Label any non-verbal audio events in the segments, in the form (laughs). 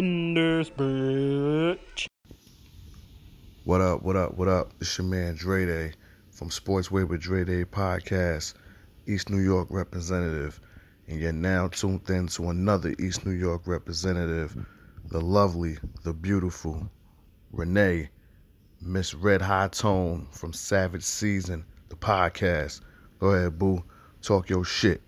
in this bitch. What up, what up, what up? It's your man Dre Day from Sportsway with Dre Day podcast, East New York representative. And you're now tuned in to another East New York representative, the lovely, the beautiful Renee, Miss Red High Tone from Savage Season, the podcast. Go ahead, boo. Talk your shit.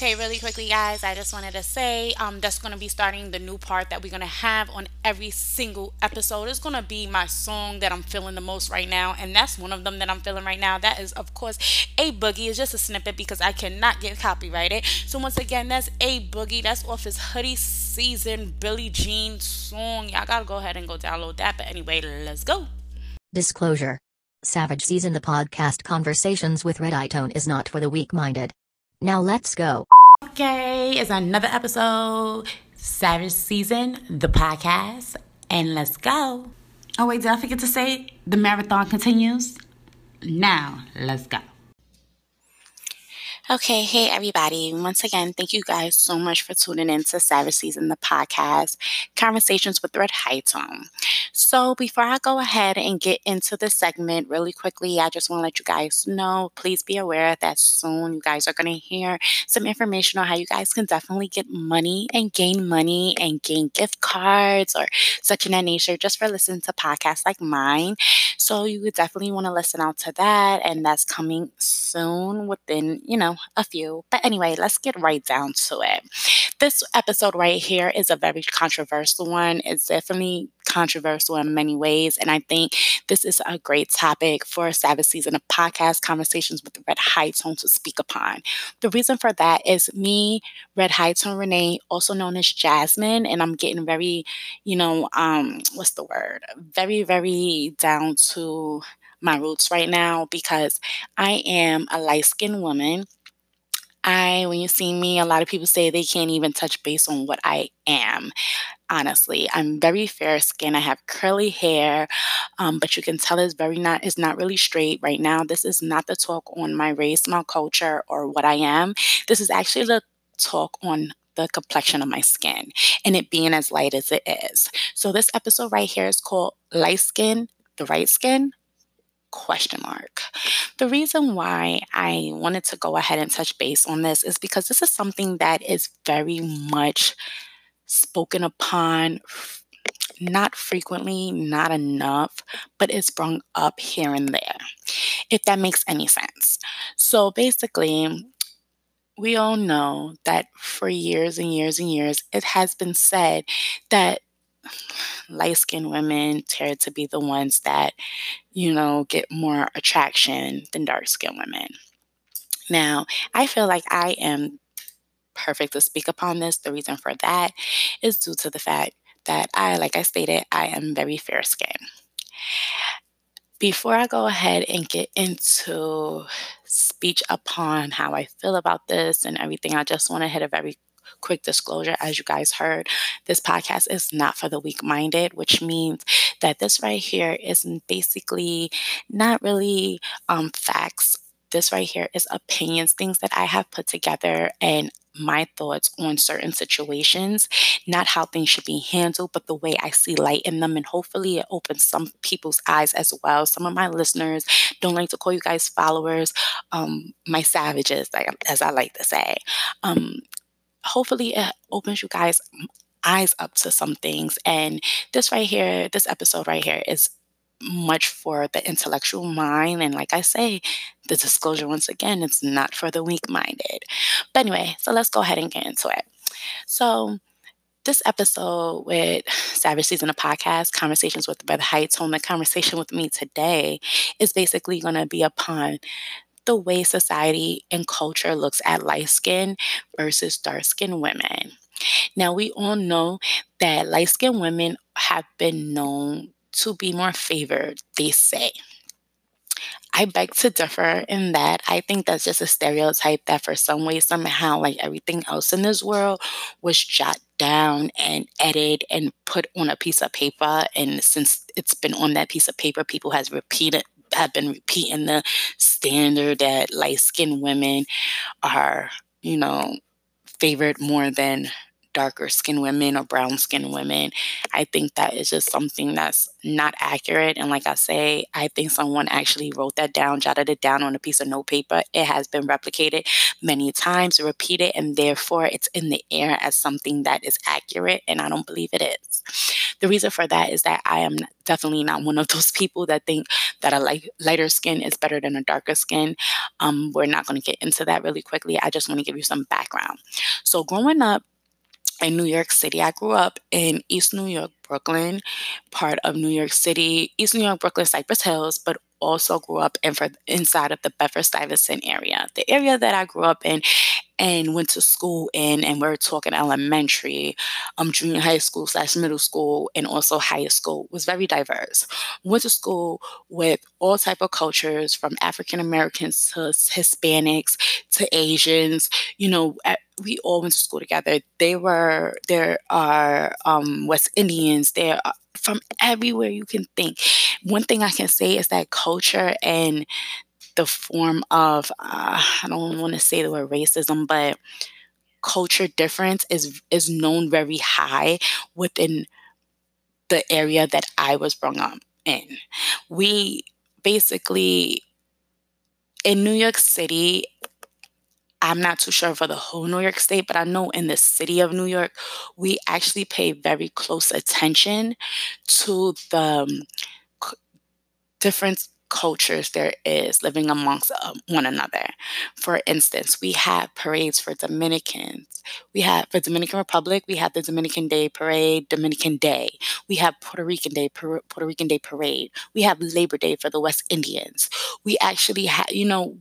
Okay, really quickly, guys, I just wanted to say um, that's going to be starting the new part that we're going to have on every single episode. It's going to be my song that I'm feeling the most right now, and that's one of them that I'm feeling right now. That is, of course, A Boogie. It's just a snippet because I cannot get copyrighted. So, once again, that's A Boogie. That's off his Hoodie Season Billie Jean song. Y'all got to go ahead and go download that. But anyway, let's go. Disclosure Savage Season the podcast Conversations with Red Eye Tone is not for the weak minded. Now let's go. Okay, it's another episode, Savage Season, the podcast, and let's go. Oh, wait, did I forget to say the marathon continues? Now, let's go. Okay, hey everybody. Once again, thank you guys so much for tuning in to Savage Season, the podcast, Conversations with Red Tone. Um, so, before I go ahead and get into the segment really quickly, I just want to let you guys know please be aware that soon you guys are going to hear some information on how you guys can definitely get money and gain money and gain gift cards or such in that nature just for listening to podcasts like mine. So, you would definitely want to listen out to that, and that's coming soon within, you know, a few. But anyway, let's get right down to it. This episode right here is a very controversial one. It's definitely controversial in many ways. And I think this is a great topic for Savage season of podcast conversations with Red High Tone to speak upon. The reason for that is me, Red High Tone Renee, also known as Jasmine, and I'm getting very, you know, um, what's the word? Very, very down to my roots right now because I am a light skinned woman. I, when you see me, a lot of people say they can't even touch base on what I am. Honestly, I'm very fair skinned. I have curly hair, um, but you can tell it's very not. It's not really straight right now. This is not the talk on my race, my culture, or what I am. This is actually the talk on the complexion of my skin and it being as light as it is. So this episode right here is called Light Skin, the Right Skin, question mark. The reason why I wanted to go ahead and touch base on this is because this is something that is very much spoken upon not frequently, not enough, but it's brought up here and there, if that makes any sense. So basically, we all know that for years and years and years, it has been said that light skinned women tend to be the ones that, you know, get more attraction than dark skinned women. Now, I feel like I am perfect to speak upon this. The reason for that is due to the fact that I, like I stated, I am very fair skinned. Before I go ahead and get into speech upon how I feel about this and everything, I just want to hit a very quick disclosure as you guys heard, this podcast is not for the weak minded, which means that this right here is basically not really um, facts. This right here is opinions, things that I have put together and my thoughts on certain situations, not how things should be handled, but the way I see light in them. And hopefully, it opens some people's eyes as well. Some of my listeners don't like to call you guys followers, um, my savages, as I like to say. Um, hopefully it opens you guys mm, eyes up to some things. And this right here this episode right here is much for the intellectual mind. And like i say the disclosure once again it's not for the weak minded but anyway so let's go ahead and get into it. So this episode with Savage Season of Podcast, Conversations with Brother Heights, on the conversation with me today is basically going to be upon the way society and culture looks at light skin versus dark skinned women. Now, we all know that light skinned women have been known to be more favored, they say. I beg to differ in that. I think that's just a stereotype that for some way, somehow, like everything else in this world was jot down and edited and put on a piece of paper. And since it's been on that piece of paper, people has repeated have been repeating the standard that light skinned women are, you know, favored more than darker skinned women or brown skinned women. I think that is just something that's not accurate. And like I say, I think someone actually wrote that down, jotted it down on a piece of note paper. It has been replicated many times, repeated, and therefore it's in the air as something that is accurate. And I don't believe it is. The reason for that is that I am definitely not one of those (laughs) people that think that a light, lighter skin is better than a darker skin. Um, we're not going to get into that really quickly. I just want to give you some background. So, growing up, in New York City. I grew up in East New York, Brooklyn, part of New York City, East New York, Brooklyn, Cypress Hills, but also grew up in for, inside of the Bedford Stuyvesant area. The area that I grew up in and went to school in, and we're talking elementary, um, junior high school slash middle school, and also high school was very diverse. Went to school with all type of cultures, from African Americans to Hispanics to Asians. You know, we all went to school together. They were there are um, West Indians. There are from everywhere you can think. One thing I can say is that culture and the form of uh, I don't want to say the word racism, but culture difference is is known very high within the area that I was brought up in. We basically in New York City, I'm not too sure for the whole New York State, but I know in the city of New York, we actually pay very close attention to the um, different cultures there is living amongst um, one another. For instance, we have parades for Dominicans. We have for Dominican Republic, we have the Dominican Day Parade, Dominican Day. We have Puerto Rican Day, Puerto Rican Day Parade. We have Labor Day for the West Indians. We actually have, you know,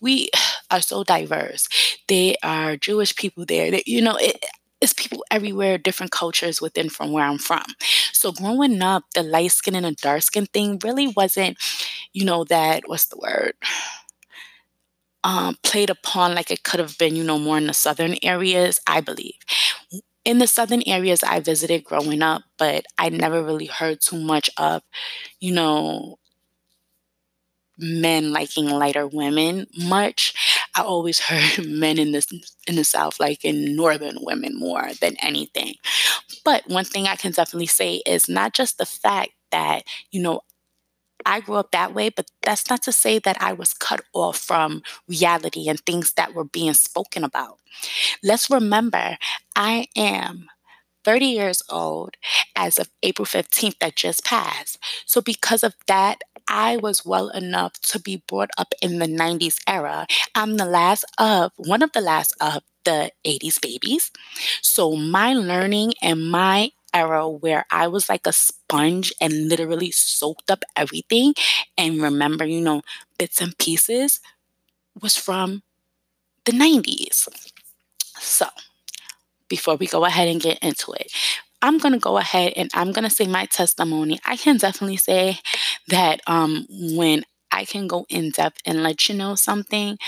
we are so diverse. They are Jewish people there. That, you know, it, it's people everywhere, different cultures within from where I'm from. So growing up, the light skin and the dark skin thing really wasn't, you know, that what's the word? Um, played upon like it could have been, you know, more in the southern areas, I believe. In the southern areas I visited growing up, but I never really heard too much of, you know, men liking lighter women much. I always (laughs) heard men in the in the South liking northern women more than anything. But one thing I can definitely say is not just the fact that, you know, I grew up that way, but that's not to say that I was cut off from reality and things that were being spoken about. Let's remember, I am 30 years old as of April 15th that just passed. So, because of that, I was well enough to be brought up in the 90s era. I'm the last of, one of the last of the 80s babies. So my learning and my era where I was like a sponge and literally soaked up everything and remember, you know, bits and pieces was from the 90s. So, before we go ahead and get into it, I'm going to go ahead and I'm going to say my testimony. I can definitely say that um, when I can go in depth and let you know something,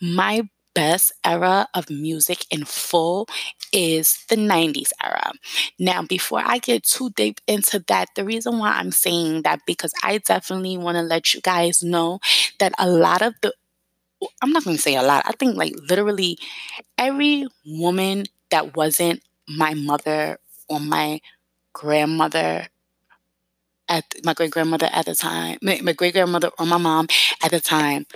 my best era of music in full is the 90s era. Now, before I get too deep into that, the reason why I'm saying that because I definitely want to let you guys know that a lot of the I'm not going to say a lot. I think like literally every woman that wasn't my mother or my grandmother at my great grandmother at the time, my, my great grandmother or my mom at the time,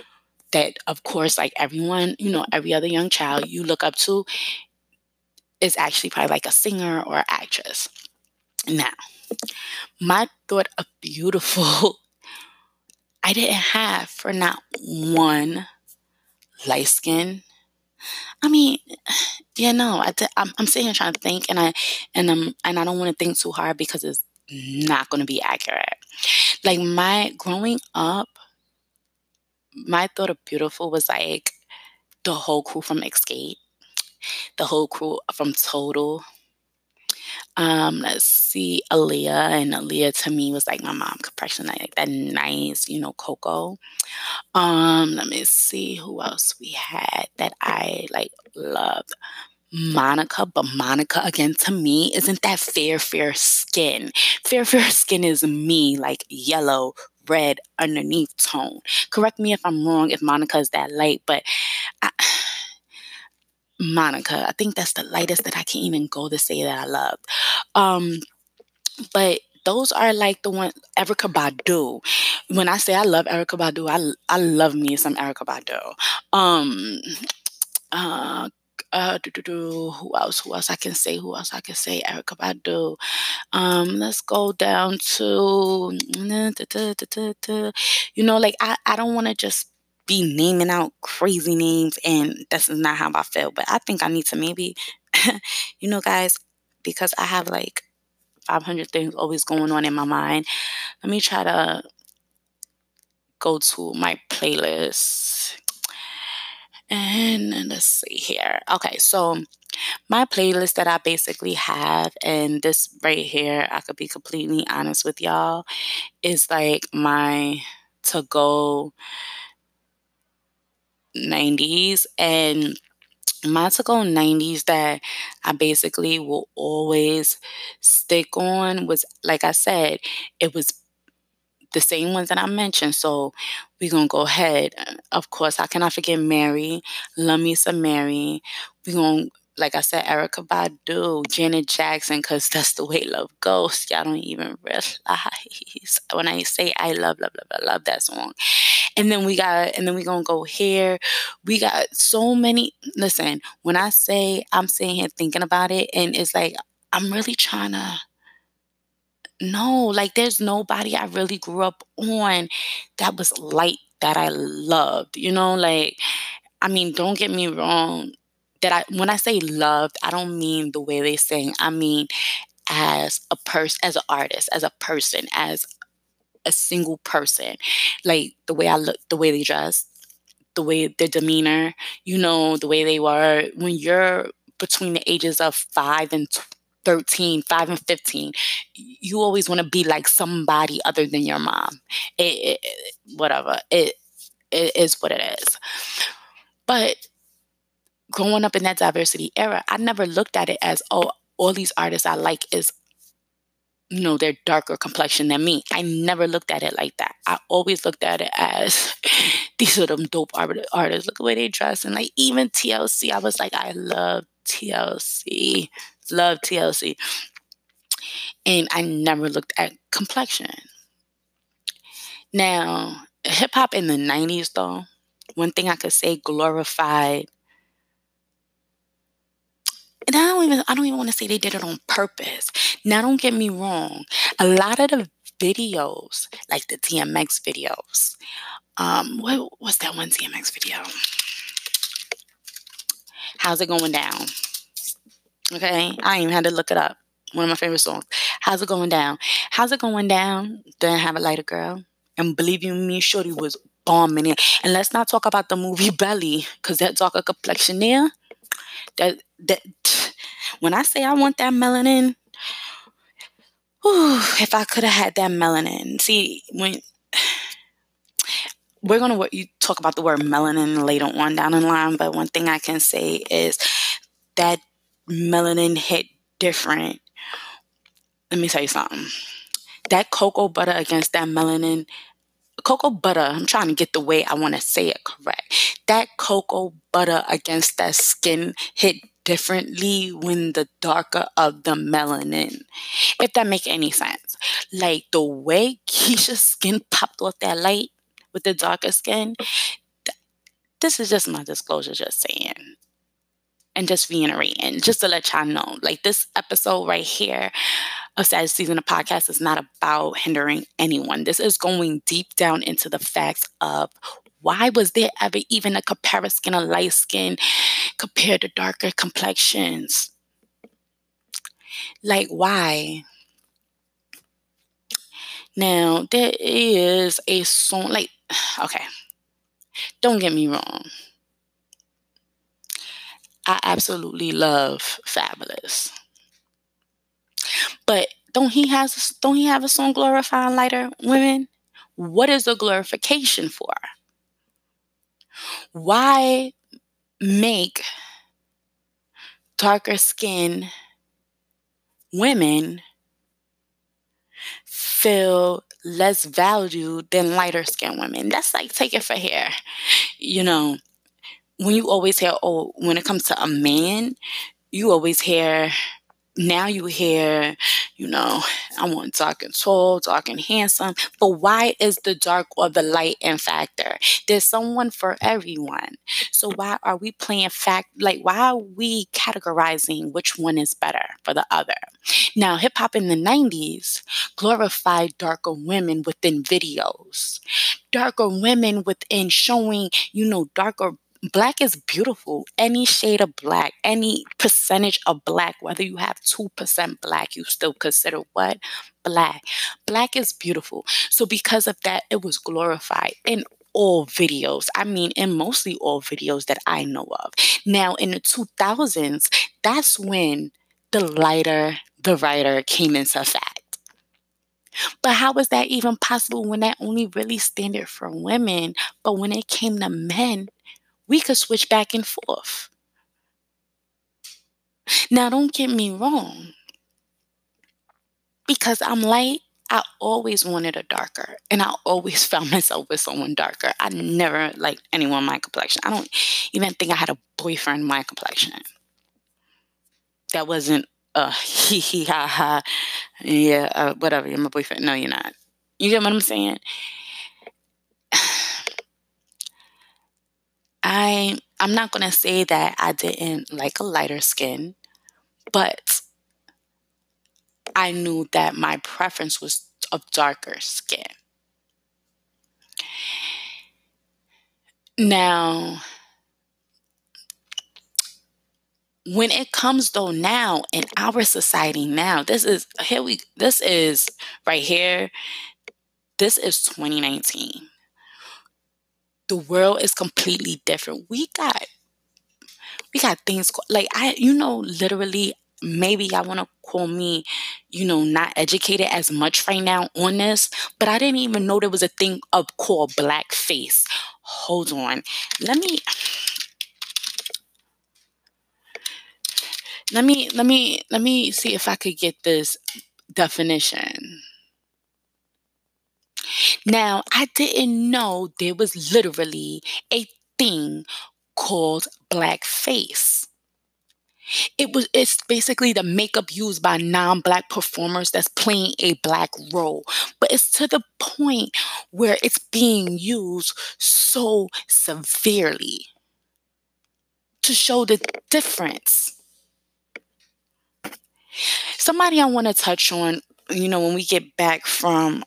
that of course, like everyone, you know, every other young child you look up to is actually probably like a singer or actress. Now, my thought of beautiful, (laughs) I didn't have for not one light skin I mean, yeah, no, I t- I'm, I'm sitting here trying to think, and I and I'm and I don't want to think too hard because it's not going to be accurate. Like my growing up, my thought of beautiful was like the whole crew from Xscape, the whole crew from Total. Um, let's see, Aaliyah, and Aaliyah to me was like my mom complexion, like that nice, you know, cocoa. Um, let me see who else we had that I like loved. Monica, but Monica again to me isn't that fair, fair skin. Fair, fair skin is me, like yellow, red underneath tone. Correct me if I'm wrong if Monica is that light, but I, Monica, I think that's the lightest that I can even go to say that I love. Um, but those are like the one Erykah Badu. When I say I love Erykah Badu, I I love me some Erykah Badu. Um, uh, uh, who else? Who else I can say? Who else I can say? Erykah Badu. Um, let's go down to, you know, like I, I don't want to just be naming out crazy names, and this is not how I feel. But I think I need to maybe, (laughs) you know, guys, because I have like 500 things always going on in my mind. Let me try to go to my playlist. And let's see here. Okay, so my playlist that I basically have, and this right here, I could be completely honest with y'all, is like my to go 90s. And my to go 90s that I basically will always stick on was, like I said, it was the same ones that I mentioned. So we're to go ahead. Of course, I cannot forget Mary. Love me some Mary. We're to like I said, Erykah Badu, Janet Jackson, because that's the way love goes. Y'all don't even realize (laughs) when I say I love, love, love, I love that song. And then we got, and then we gonna go here. We got so many. Listen, when I say I'm sitting here thinking about it, and it's like I'm really trying to no, like there's nobody I really grew up on that was light that I loved. You know, like I mean, don't get me wrong. That I when I say loved, I don't mean the way they sing. I mean as a person, as an artist, as a person, as a single person. Like the way I look, the way they dress, the way their demeanor, you know, the way they were. When you're between the ages of five and 13, 5 and 15, you always want to be like somebody other than your mom. It, it, whatever. It, it is what it is. But growing up in that diversity era, I never looked at it as, oh, all these artists I like is you know, they're darker complexion than me. I never looked at it like that. I always looked at it as (laughs) these are them dope artists. Look the way they dress. And like even TLC, I was like, I love TLC love TLC. And I never looked at complexion. Now, hip hop in the 90s, though, one thing I could say glorified. And I don't even I don't even want to say they did it on purpose. Now don't get me wrong. A lot of the videos, like the DMX videos, um, what was that one DMX video? How's it going down? Okay, I even had to look it up. One of my favorite songs. How's it going down? How's it going down? Didn't have a lighter girl. And believe you me, Shorty was bombing it. And let's not talk about the movie Belly, because that darker complexion there. That that when I say I want that melanin, whew, if I could have had that melanin. See, when we're gonna you talk about the word melanin later on down the line, but one thing I can say is that melanin hit different. Let me tell you something. That cocoa butter against that melanin, cocoa butter, I'm trying to get the way I want to say it correct. That cocoa butter against that skin hit differently when the darker of the melanin. If that make any sense. Like the way Keisha's skin (laughs) popped off that light with the darker skin. this is just my disclosure, just saying and just reiterating, just to let y'all know, like this episode right here of Sad Season of Podcast is not about hindering anyone. This is going deep down into the facts of why was there ever even a comparison of light skin compared to darker complexions? Like, why? Now, there is a song, like, (sighs) okay, don't get me wrong. I absolutely love Fabolous. But don't he has don't he have a song glorifying lighter women? What is the glorification for? Why make darker skin women feel less valued than lighter skinned women. That's like take it for hair. You know, when you always hear, oh, when it comes to a man, you always hear now you hear, you know, I want dark and tall, dark and handsome. But why is the dark or the light in factor? There's someone for everyone. So why are we playing fact like why are we categorizing which one is better for the other? Now, hip hop in the 90s glorified darker women within videos. Darker women within showing, you know, darker black is beautiful. Any shade of black, any percentage of black, whether you have 2% black, you still consider what? Black. Black is beautiful. So, because of that, it was glorified in all videos. I mean, in mostly all videos that I know of. Now, in the 2000s, that's when the lighter, the writer came into effect. But how was that even possible when that only really standard for women? But when it came to men, we could switch back and forth. Now, don't get me wrong. Because I'm light, I always wanted a darker, and I always (laughs) found myself with someone darker. I never liked anyone my complexion. I don't even think I had a boyfriend my complexion. That wasn't a (laughs) he he ha ha yeah uh, whatever you're my boyfriend no you're not you get what i'm saying I I'm not going to say that I didn't like a lighter skin, but I knew that my preference was of darker skin. Now, when it comes though now in our society now, this is here we this is right here. This is 2019 the world is completely different. We got we got things like I you know literally maybe I want to call me, you know, not educated as much right now on this, but I didn't even know there was a thing of called blackface. Hold on. Let me let me let me let me see if I could get this definition. Now, I didn't know there was literally a thing called blackface. It was it's basically the makeup used by non-black performers that's playing a black role. But it's to the point where it's being used so severely to show the difference. Somebody I want to touch on, you know, when we get back from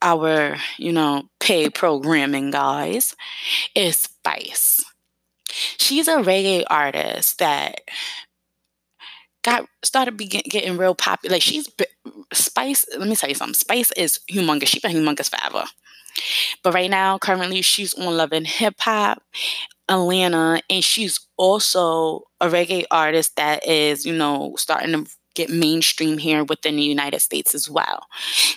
our, you know, pay programming guys is Spice. She's a reggae artist that got started begin, getting real popular. Like she's Spice. Let me tell you something. Spice is humongous. She's been humongous forever. But right now, currently, she's on Love and Hip Hop, Atlanta, and she's also a reggae artist that is, you know, starting to get mainstream here within the United States as well.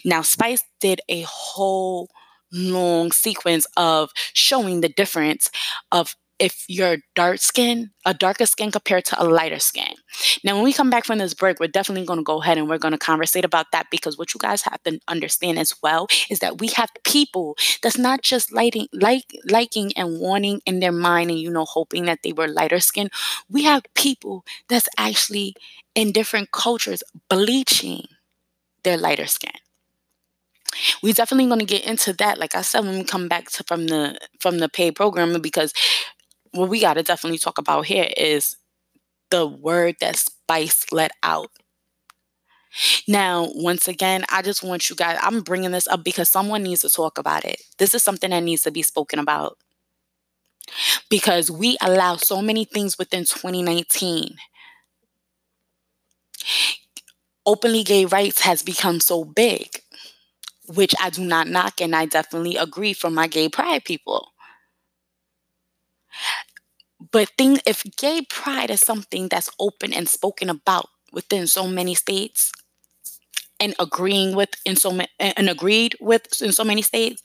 Now, Spice did a whole long sequence of showing the difference of if you're dark skin, a darker skin compared to a lighter skin. Now, when we come back from this break, we're definitely going to go ahead and we're going to conversate about that because what you guys have to understand as well is that we have people that's not just lighting, like, liking and wanting in their mind and, you know, hoping that they were lighter skin. We have people that's actually in different cultures bleaching their lighter skin we definitely going to get into that like i said when we come back to, from the from the paid programming because what we got to definitely talk about here is the word that Spice let out. Now, once again, I just want you guys, I'm bringing this up because someone needs to talk about it. This is something that needs to be spoken about because we allow so many things within 2019. Openly gay rights has become so big, which I do not knock, and I definitely agree from my gay pride people. But thing if gay pride is something that's open and spoken about within so many states and agreeing with in so many and agreed with in so many states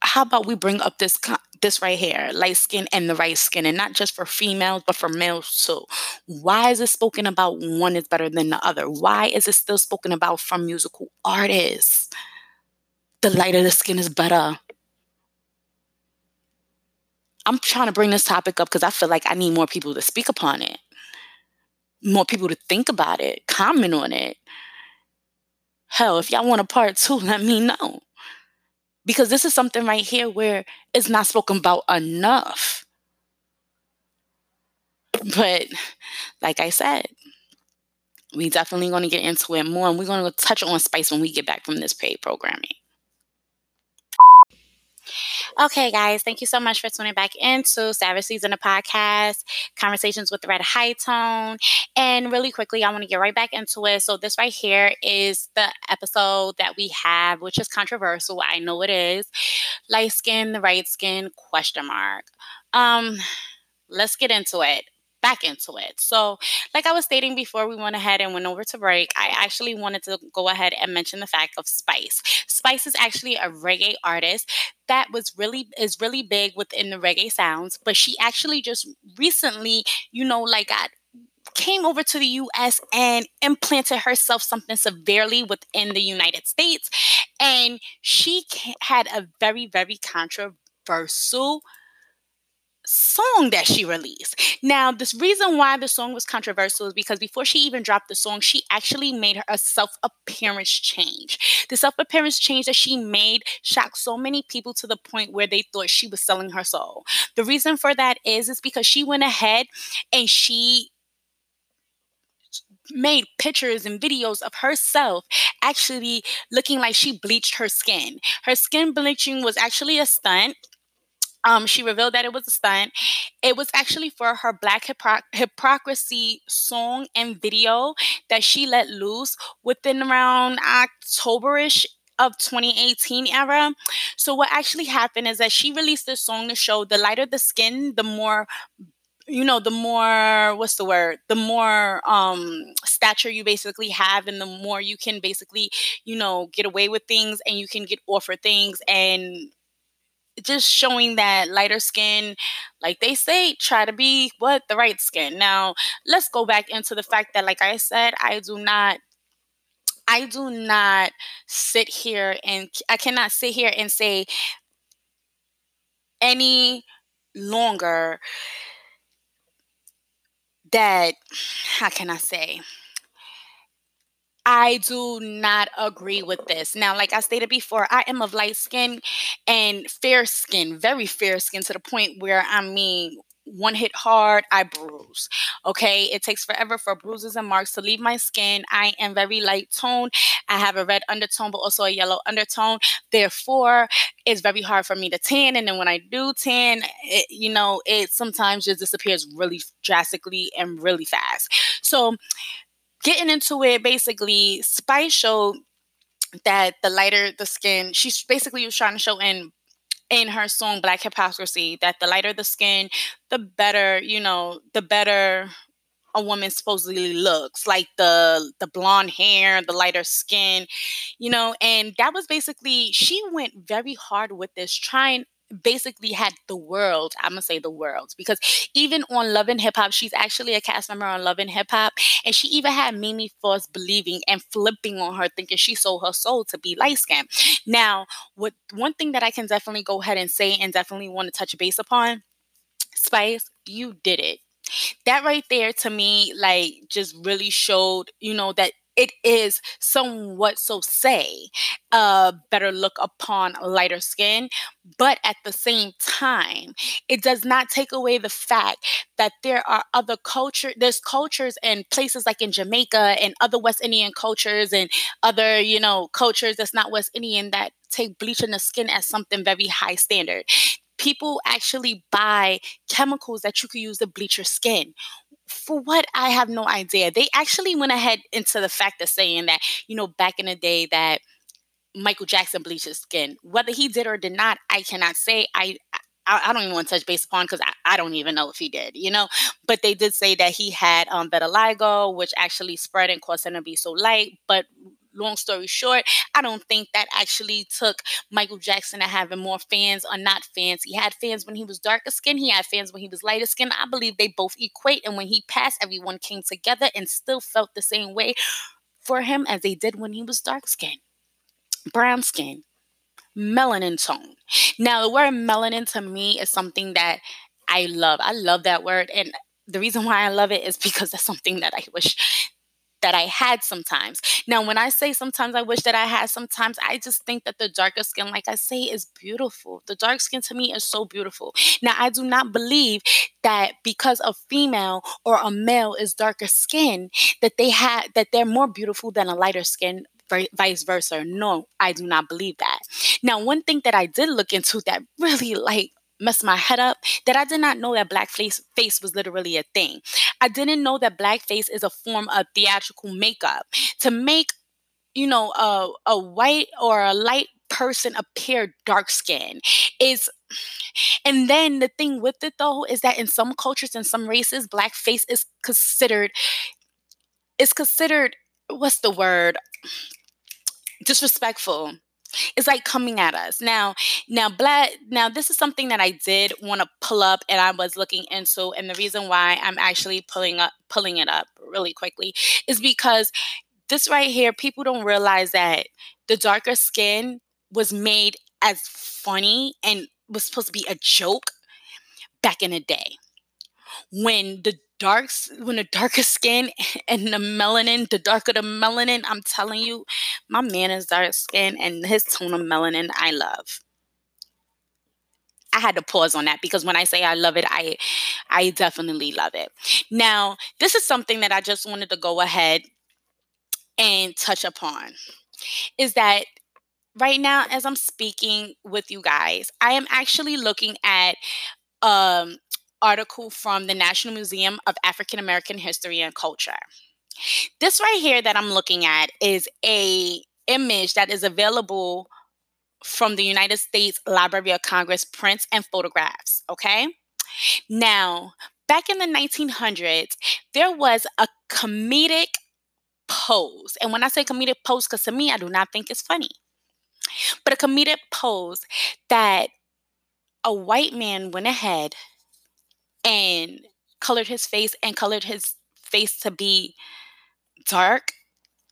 how about we bring up this this right here light skin and the right skin and not just for females but for males too? Why is it spoken about one is better than the other? Why is it still spoken about from musical artists? The lighter the skin is better i'm trying to bring this topic up because i feel like i need more people to speak upon it more people to think about it comment on it hell if y'all want a part two (laughs) let me know because this is something right here where it's not spoken about enough. But like I said, we definitely going to get into it more and we're going to touch on spice when we get back from this paid programming. Okay, guys, thank you so much for tuning back into Savage Season of Podcast, Conversations with Red High Tone. And really quickly, I want to get right back into it. So, this right here is the episode that we have, which is controversial. I know it is. Light skin, the right skin, question mark. Um, let's get into it back into it. So, like I was stating before we went ahead and went over to break, I actually wanted to go ahead and mention the fact of Spice. Spice is actually a reggae artist that was really is really big within the reggae sounds, but she actually just recently, you know, like got came over to the US and implanted herself something severely within the United States and she had a very very controversial song that she released. Now, this reason why the song was controversial is because before she even dropped the song, she actually made her a self appearance change. The self appearance change that she made shocked so many people to the point where they thought she was selling her soul. The reason for that is is because she went ahead and she made pictures and videos of herself actually looking like she bleached her skin. Her skin bleaching was actually a stunt um, she revealed that it was a stunt. It was actually for her Black Hypocr- Hypocrisy song and video that she let loose within around Octoberish of 2018 era. So what actually happened is that she released this song to show the lighter the skin, the more you know the more what's the word the more um stature you basically have and the more you can basically you know get away with things and you can get offered things and just showing that lighter skin, like they say, try to be what the right skin. Now, let's go back into the fact that, like I said, I do not. I do not sit here and I cannot sit here and say any longer that how can I say I do not agree with this. Now, like I stated before, I am of light skin and fair skin, very fair skin to the point where I mean, one hit hard, I bruise. Okay, it takes forever for bruises and marks to leave my skin. I am very light toned. I have a red undertone, but also a yellow undertone. Therefore, it's very hard for me to tan. And then when I do tan, it, you know, it sometimes just disappears really drastically and really fast. So, getting into it, basically, Spice showed that the lighter the skin, she basically was trying to show in in her song Black Hypocrisy that the lighter the skin, the better, you know, the better a woman supposedly looks. Like the the blonde hair the lighter skin you know and that was basically she went very hard with this trying basically had the world. I'm gonna say the world because even on Love and Hip Hop, she's actually a cast member on Love and Hip Hop, and she even had Mimi Faust believing and flipping on her, thinking she sold her soul to be light skinned. Now, what one thing that I can definitely go ahead and say and definitely want to touch base upon, Spice, you did it that right there to me like just really showed you know that it is somewhat so say a better look upon lighter skin but at the same time it does not take away the fact that there are other culture there's cultures and places like in jamaica and other west indian cultures and other you know cultures that's not west indian that take bleaching the skin as something very high standard. People actually buy chemicals that you could use to bleach your skin for what I have no idea. They actually went ahead into the fact of saying that, you know, back in the day that Michael Jackson bleached his skin. Whether he did or did not, I cannot say. I I, I don't even want to touch base upon because I, I don't even know if he did, you know. But they did say that he had um, vitiligo, which actually spread and caused him to be so light. But long story short, I don't think that actually took Michael Jackson to having more fans or not fans. He had fans when he was darker skinned, he had fans when he was lighter skinned. I believe they both equate. And when he passed, everyone came together and still felt the same way for him as they did when he was dark skinned, brown skin, melanin tone. Now, the word melanin to me is something that I love. I love that word. And the reason why I love it is because that's something that I wish that I had sometimes. Now, when I say sometimes I wish that I had sometimes, I just think that the darker skin, like I say, is beautiful. The dark skin to me is so beautiful. Now, I do not believe that because a female or a male is darker skin, that they have that they're more beautiful than a lighter skin vice versa. No, I do not believe that. Now, one thing that I did look into that (laughs) really like messed my head up that I did not know that blackface face was literally a thing. I didn't know that blackface is a form of theatrical makeup. To make, you know, a, a white or a light person appear dark skin is and then the thing with it though is that in some cultures and some races blackface is considered is considered what's the word? Disrespectful it's like coming at us. Now now black now this is something that i did want to pull up and i was looking into and the reason why i'm actually pulling up pulling it up really quickly is because this right here people don't realize that the darker skin was made as funny and was supposed to be a joke back in the day when the darks when the darker skin (laughs) and the melanin the darker the melanin i'm telling you my man is dark skin and his tone of melanin i love. I had to pause on that because when i say i love it i i definitely love it. Now this is something that i just wanted to go ahead and touch upon is that right now as i'm speaking with you guys i am actually looking at um article from the National Museum of African American History and Culture. This right here that I'm looking at is a image that is available from the United States Library of Congress prints and photographs, okay? Now, back in the 1900s, there was a comedic pose. And when I say comedic pose, because to me, I do not think it's funny, but a comedic pose that a white man went ahead and colored his face and colored his face to be dark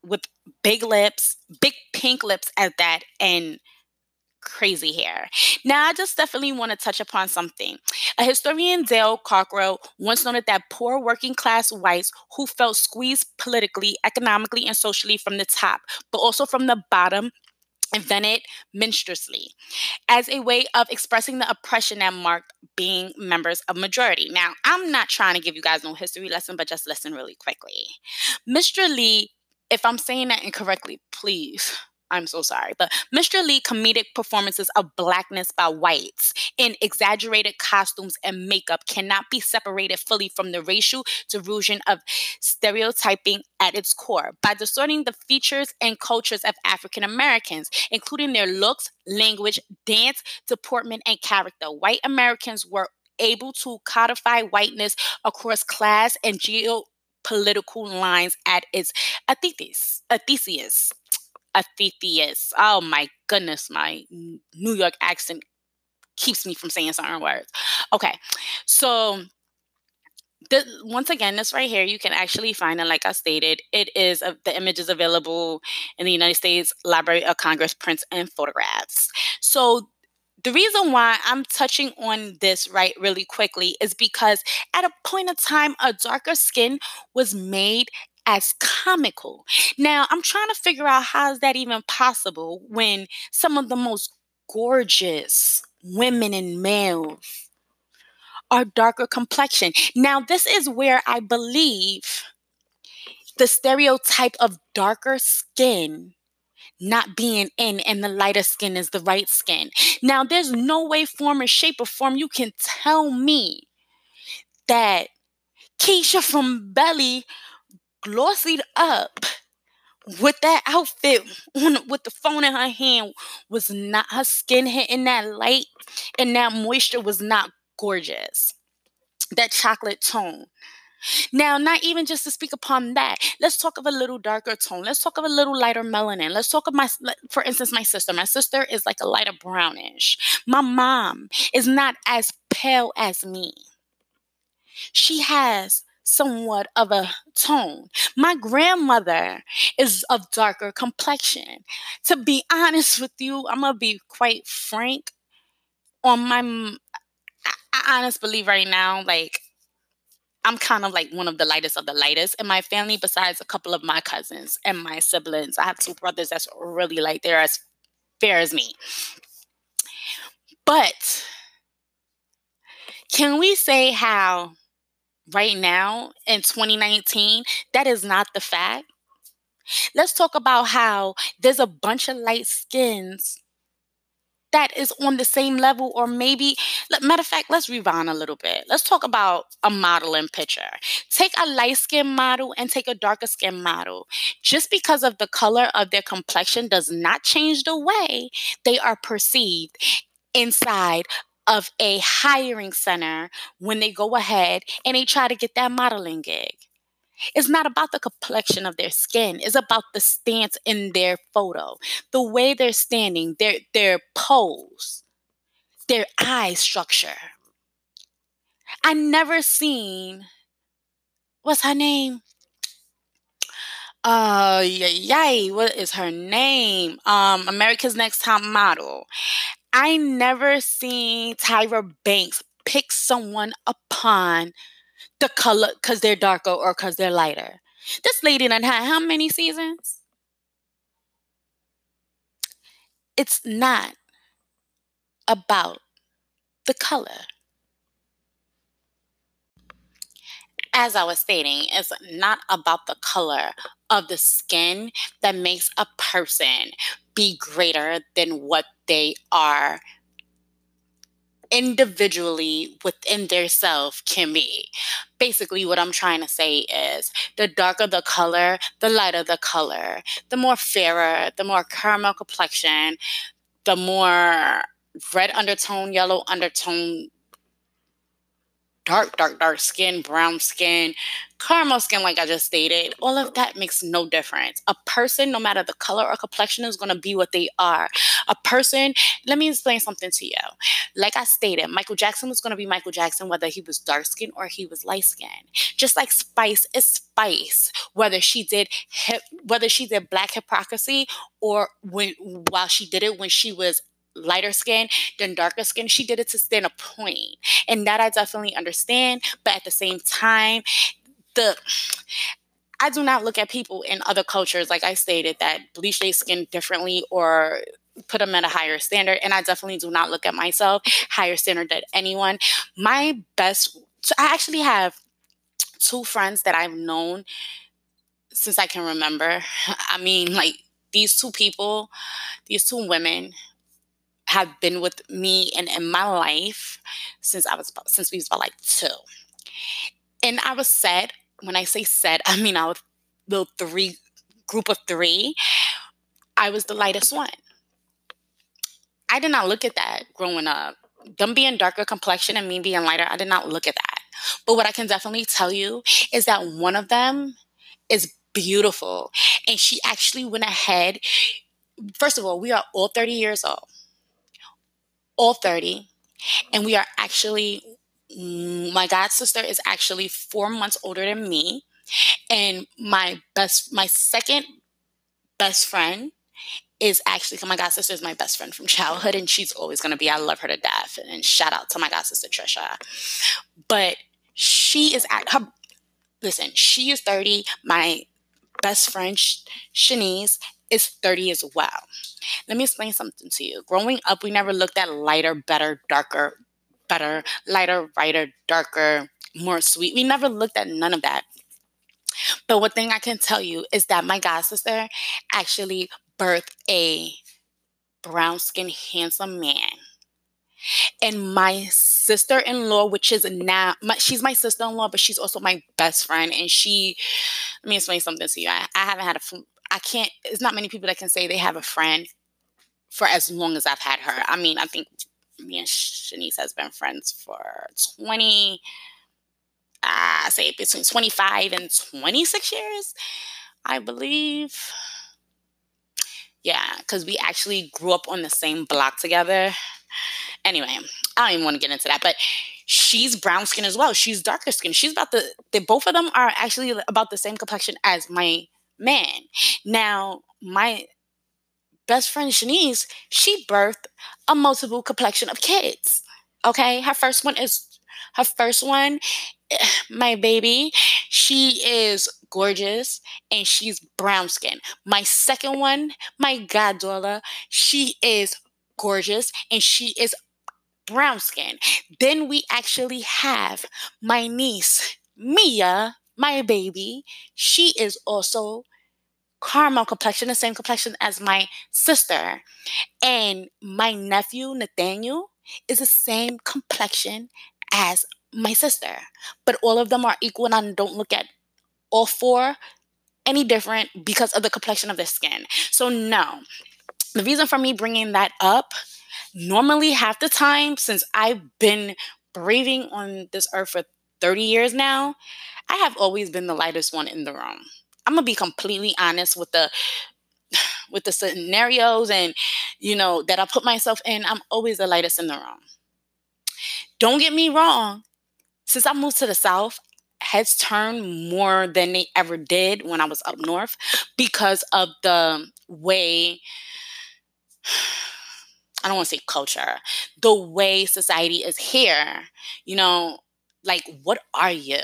with big lips, big pink lips at that, and crazy hair. Now, I just definitely want to touch upon something. A historian, Dale Cockrell, once noted that poor working class whites who felt squeezed politically, economically, and socially from the top, but also from the bottom, invented minstrelsy as a way of expressing the oppression that marked being members of majority. Now, I'm not trying to give you guys no history lesson, but just listen really quickly. Minstrelsy, if I'm saying that incorrectly, please I'm so sorry, but Mr. Lee comedic performances of blackness by whites in exaggerated costumes and makeup cannot be separated fully from the racial delusion of stereotyping at its core by distorting the features and cultures of African Americans, including their looks, language, dance, deportment, and character. White Americans were able to codify whiteness across class and geopolitical lines at its athesis. athesis Athetheus. Oh my goodness, my New York accent keeps me from saying certain words. Okay, so once again, this right here, you can actually find it. Like I stated, it is uh, the image is available in the United States Library of Congress prints and photographs. So the reason why I'm touching on this right really quickly is because at a point of time, a darker skin was made as comical. Now, I'm trying to figure out how is that even possible when some of the most gorgeous women and males are darker complexion. Now, this is where I believe the stereotype of darker skin not being in and the lighter skin is the right skin. Now, there's no way, form, or shape, or form you can tell me that Keisha from Belly glossied up with that outfit with the phone in her hand was not her skin hitting that light and that moisture was not gorgeous. That chocolate tone. Now, not even just to speak upon that, let's talk of a little darker tone. Let's talk of a little lighter melanin. Let's talk of my, for instance, my sister. My sister is like a lighter brownish. My mom is not as pale as me. She has somewhat of a tone. My grandmother is of darker complexion. To be (laughs) honest with you, I'm going to be quite frank on my I, I honest believe right now like I'm kind of like one of the lightest of the lightest in my family, besides a couple of my cousins and my siblings. I have two brothers that's really light. They're as fair as me. But can we say how right now in 2019, that is not the fact? Let's talk about how there's a bunch of light skins that is on the same level or maybe matter of fact let's rewind a little bit. Let's talk about a modeling picture. Take a light skin model and take a darker skin model. Just because of the color of their complexion does not change the way they are perceived inside of a hiring center when they go ahead and they try to get that modeling gig it's not about the complexion of their skin. It's about the stance in their photo, the way they're standing, their their pose, their eye structure. I never seen what's her name? Uh yay, what is her name? Um America's Next Top Model. I never seen Tyra Banks pick someone upon the color because they're darker or because they're lighter. This lady done had how many seasons? It's not about the color. As I was stating, it's not about the color of the skin that makes a person be greater than what they are individually within their self can be. Basically, what I'm trying to say is the darker the color, the lighter the color, the more fairer, the more caramel complexion, the more red undertone, yellow undertone dark, dark, dark skin, brown skin, caramel skin, like I just stated, all of that makes no difference. A person, no matter the color or complexion, is going to be what they are. A person, let me explain something to you. Like I stated, Michael Jackson was going to be Michael Jackson, whether he was dark skin or he was light skin. Just like Spice is Spice, whether she did hip, whether she did black hypocrisy or when while she did it when she was lighter skin than darker skin. She did it to stand a. And that I definitely understand. But at the same time, the I do not look at people in other cultures, like I stated, that bleach their skin differently or put them at a higher standard. And I definitely do not look at myself higher standard than anyone. My best, so I actually have two friends that I've known since I can remember. I mean, like these two people, these two women have been with me and in my life since I was since we was about like two. And I was sad. When I say sad, I mean I was the three group of three. I was the lightest one. I did not look at that growing up. Them being darker complexion and me being lighter, I did not look at that. But what I can definitely tell you is that one of them is beautiful. And she actually went ahead. First of all, we are all 30 years old all 30. And we are actually, mm, my god sister is actually four months older than me. And my best, my second best friend is actually my god sister is my best friend from childhood and she's always going to be i love her to death and shout out to my god sister trisha but she is at her listen she is 30 my best friend shanice is 30 as well. Let me explain something to you. Growing up, we never looked at lighter, better, darker, better, lighter, brighter, darker, more sweet. We never looked at none of that. But one thing I can tell you is that my god sister actually birthed a brown skinned handsome man. And my sister in law, which is now, my, she's my sister in law, but she's also my best friend. And she, let me explain something to you. I, I haven't had a I can't, it's not many people that can say they have a friend for as long as I've had her. I mean, I think me and Shanice has been friends for 20, I say between 25 and 26 years, I believe. Yeah, because we actually grew up on the same block together. Anyway, I don't even want to get into that, but she's brown skin as well. She's darker skin. She's about the, they, both of them are actually about the same complexion as my man. Now, my best friend Shanice, she birthed a multiple complexion of kids. Okay, her first one is her first one, eh, my baby, she is gorgeous and she's brown skin. My second one, my goddaughter, she is gorgeous and she is brown skin. Then we actually have my niece, Mia, my baby. She is also caramel complexion, the same complexion as my sister. And my nephew, Nathaniel, is the same complexion as my sister. But all of them are equal, and I don't look at all four any different because of the complexion of their skin. So, no. The reason for me bringing that up, normally half the time, since I've been breathing on this earth for 30 years now, I have always been the lightest one in the room. I'm gonna be completely honest with the (sighs) with the scenarios and you know that I put myself in. I'm always the lightest in the room. Don't get me wrong. Since I moved to the South, heads turned more than they ever did when I was up north because of the way (sighs) I don't want to say culture, the way society is here. You know, like, what are you?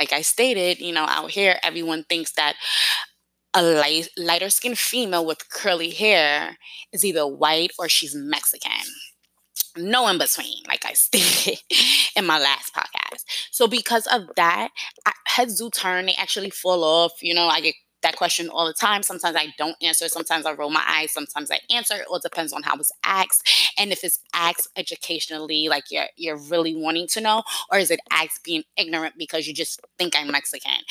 Like I stated, you know, out here, everyone thinks that a light, lighter skinned female with curly hair is either white or she's Mexican. No in between, like I (laughs) stated in my last podcast. So, because of that, I, heads do turn, they actually fall off. You know, I get that question all the time. Sometimes I don't answer. Sometimes I roll my eyes. Sometimes I answer. It all depends on how it's asked. And if it's asked educationally, like you're you're really wanting to know, or is it asked being ignorant because you just think I'm Mexican?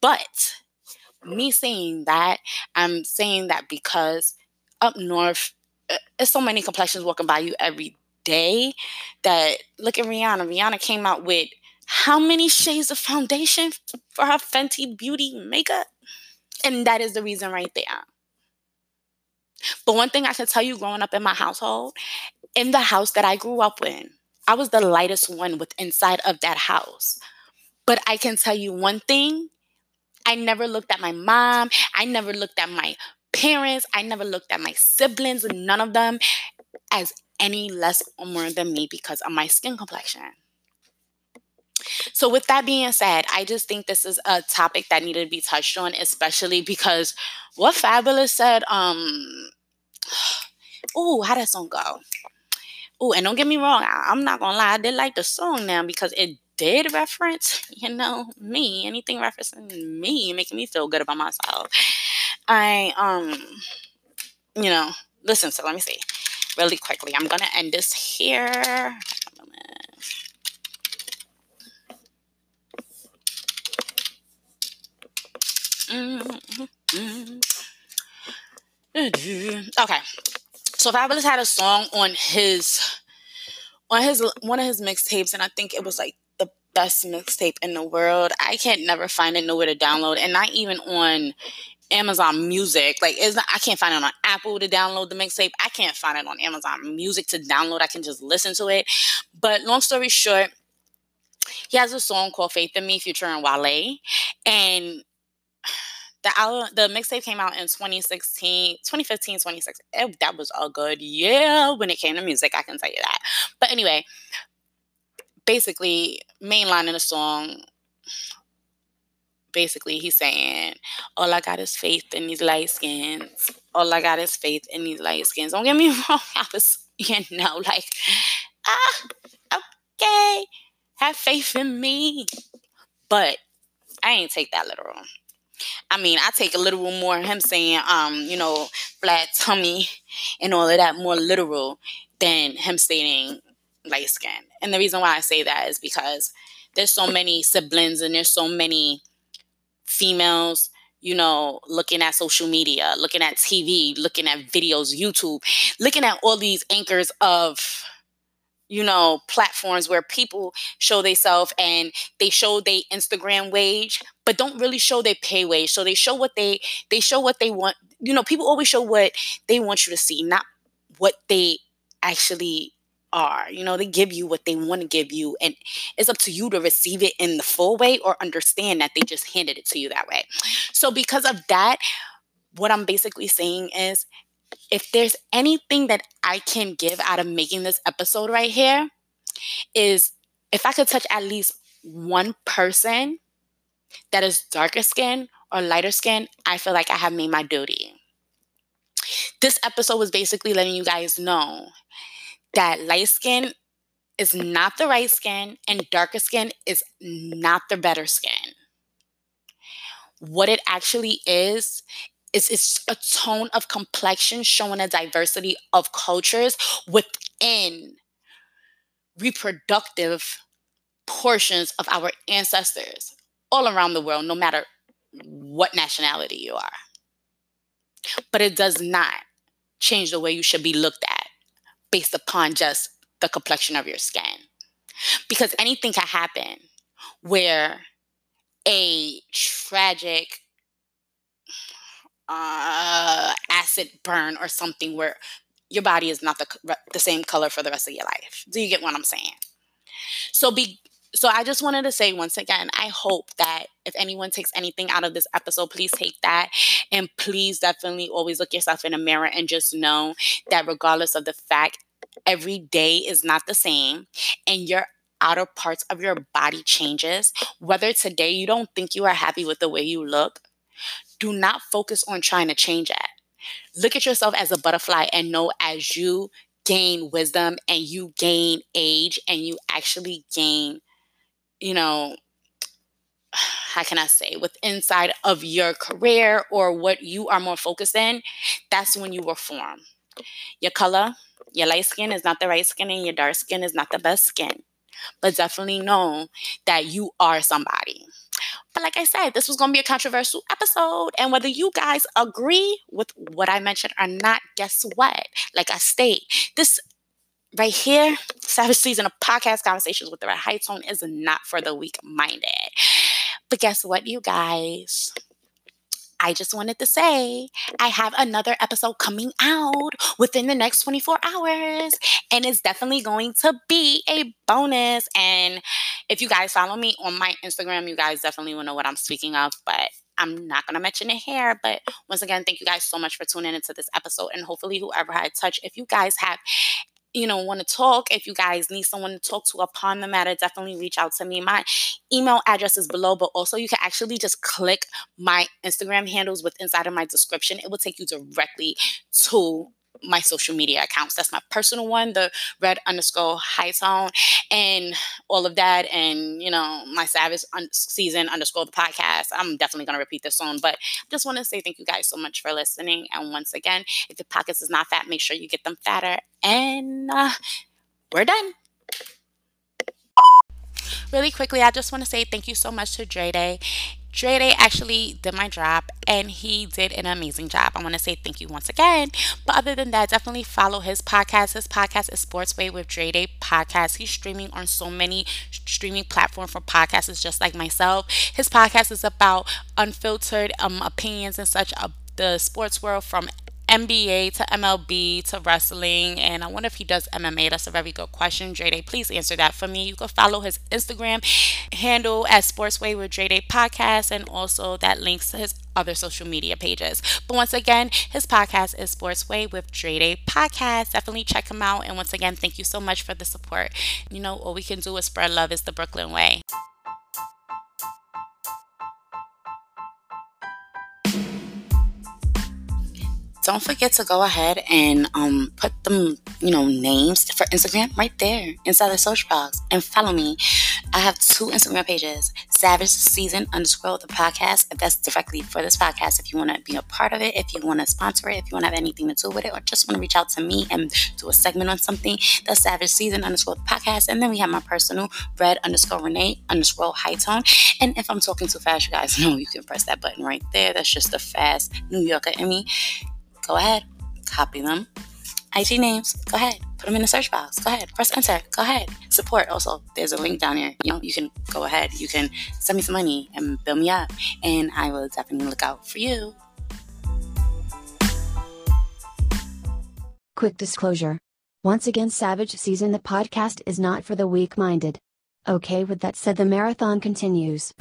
But me saying that, I'm saying that because up north, uh, there's so many complexions walking by you every day that look at Rihanna. Rihanna came out with how many shades of foundation for her Fenty Beauty makeup? And that is the reason right there. But one thing I can tell you growing up in my household, in the house that I grew up in, I was the lightest one with inside of that house. But I can tell you one thing I never looked at my mom. I never looked at my parents. I never looked at my siblings, none of them, as any less or more than me because of my skin complexion. So, with that being said, I just think this is a topic that needed to be touched on, especially because what Fabolous said, um, oh, how that song go? Oh, and don't get me wrong, I, I'm not gonna lie, I did like the song now because it did reference, (laughs) you know, me, anything referencing me, making me feel good about myself. I, um, you know, listen, so let me see really quickly. I'm gonna end this here. Mm-hmm. Okay. So Fabolous had a song on his on his one of his mixtapes, and I think it was like the best mixtape in the world. I can't never find it nowhere to download, and not even on Amazon Music. Like, is I can't find it on Apple to download the mixtape. I can't find it on Amazon Music to download. I can just listen to it. But long story short, he has a song called "Faith in Me" featuring Wale, and the album the mixtape came out in 2016 2015 2016 it, that was a good. Year when it came to music i can tell you that. But anyway basically main line in the song basically he's saying all i got is faith in these light skins. All i got is faith in these light skins. Don't get me (laughs) wrong i was you know like ah okay have faith in me. But i ain't take that literal I mean, I take a literal more him saying, um, you know, flat tummy and all of that more literal than him stating light skin. And the reason why I say that is because there's so many siblings and there's so many females, you know, looking at social media, looking at TV, looking at videos, YouTube, looking at all these anchors of you know, platforms where people show themselves and they show their Instagram wage, but don't really show their pay wage. So they show what they they show what they want. You know, people always show what they want you to see, not what they actually are. You know, they give you what they want to give you, and it's up to you to receive it in the full way or understand that they just handed it to you that way. So, because of that, what I'm basically saying is if there's anything that I can give out of making this episode right here, is if I could touch at least one person that is darker skin or lighter skin, I feel like I have made my duty. This episode was basically letting you guys know that light skin is not the right skin and darker skin is not the better skin. What it actually is, is it's a tone of complexion showing a diversity of cultures within reproductive portions of our ancestors all around the world, no matter what nationality you are. But it does not change the way you should be looked at based upon just the complexion of your skin. Because anything can happen where a tragic uh, acid burn or something where your body is not the, the same color for the rest of your life. Do you get what I'm saying? So be so I just wanted to say once again, I hope that if anyone takes anything out of this episode, please take that. And please definitely always look yourself in a mirror and just know that regardless of the fact, every day is not the same and your outer parts of your body changes. Whether today you don't think you are happy with the way you look, do not focus on trying to change that. Look at yourself as a butterfly and know as you gain wisdom and you gain age and you actually gain, you know, (sighs) how can I say, with inside of your career or what you are more focused in, that's when you will form. Your color, your light skin is not the right skin, and your dark skin is not the best skin. But definitely know that you are somebody. But like I said, this was going to be a controversial episode. And whether you guys agree with what I mentioned or not, guess what? Like I state, this right here, Savage Season of Podcast Conversations with the Red High Tone is not for the weak minded. But guess what, you guys? I just wanted to say I have another episode coming out within the next 24 hours, and it's definitely going to be a bonus. And if you guys follow me on my Instagram, you guys definitely will know what I'm speaking of, but I'm not going to mention it here. But once again, thank you guys so much for tuning into this episode. And hopefully, whoever had touch, if you guys have you know, want to talk, if you guys need someone to talk to upon the matter, definitely reach out to me. My email address is below, but also you can actually just click my Instagram handles with inside of my description. It will take you directly to my social media accounts. That's my personal one, the red underscore high tone, and all of that. And, you know, my Savage un- season underscore the podcast. I'm definitely going to repeat this soon, but just want to say thank you guys so much for listening. And once again, if the pockets is not fat, make sure you get them fatter. And uh, we're done. Really quickly, I just want to say thank you so much to Dre Day Dre Day actually did my drop and he did an amazing job. I want to say thank you once again. But other than that, definitely follow his podcast. His podcast is Sports Way with Dre Day Podcast. He's streaming on so many streaming platforms for podcasts, just like myself. His podcast is about unfiltered um, opinions and such of the sports world from NBA to MLB to wrestling, and I wonder if he does MMA. That's a very good question. Dre Day, please answer that for me. You can follow his Instagram handle at Sportsway with Dre Day Podcast, and also that links to his other social media pages. But once again, his podcast is Sportsway with Dre Day Podcast. Definitely check him out. And once again, thank you so much for the support. You know, all we can do is spread love is the Brooklyn way. Don't forget to go ahead and um, put them, you know, names for Instagram right there inside the search box and follow me. I have two Instagram pages, Savage Season underscore the podcast. That's directly for this podcast. If you want to be a part of it, if you want to sponsor it, if you want to have anything to do with it, or just want to reach out to me and do a segment on something, that's Savage Season underscore the podcast. And then we have my personal red underscore Renee underscore high tone. And if I'm talking too fast, you guys (laughs) know you can press that button right there. That's just the fast New Yorker in me go ahead, copy them, IG names. Go ahead. Put them in the search box. Go ahead. Press enter. Go ahead. Support. Also, there's a link down here. You know, you can go ahead. You can send me some money and build me up. And I will definitely look out for you. Quick disclosure. Once again, Savage Season the podcast is not for the weak minded. Okay, with that said, the marathon continues.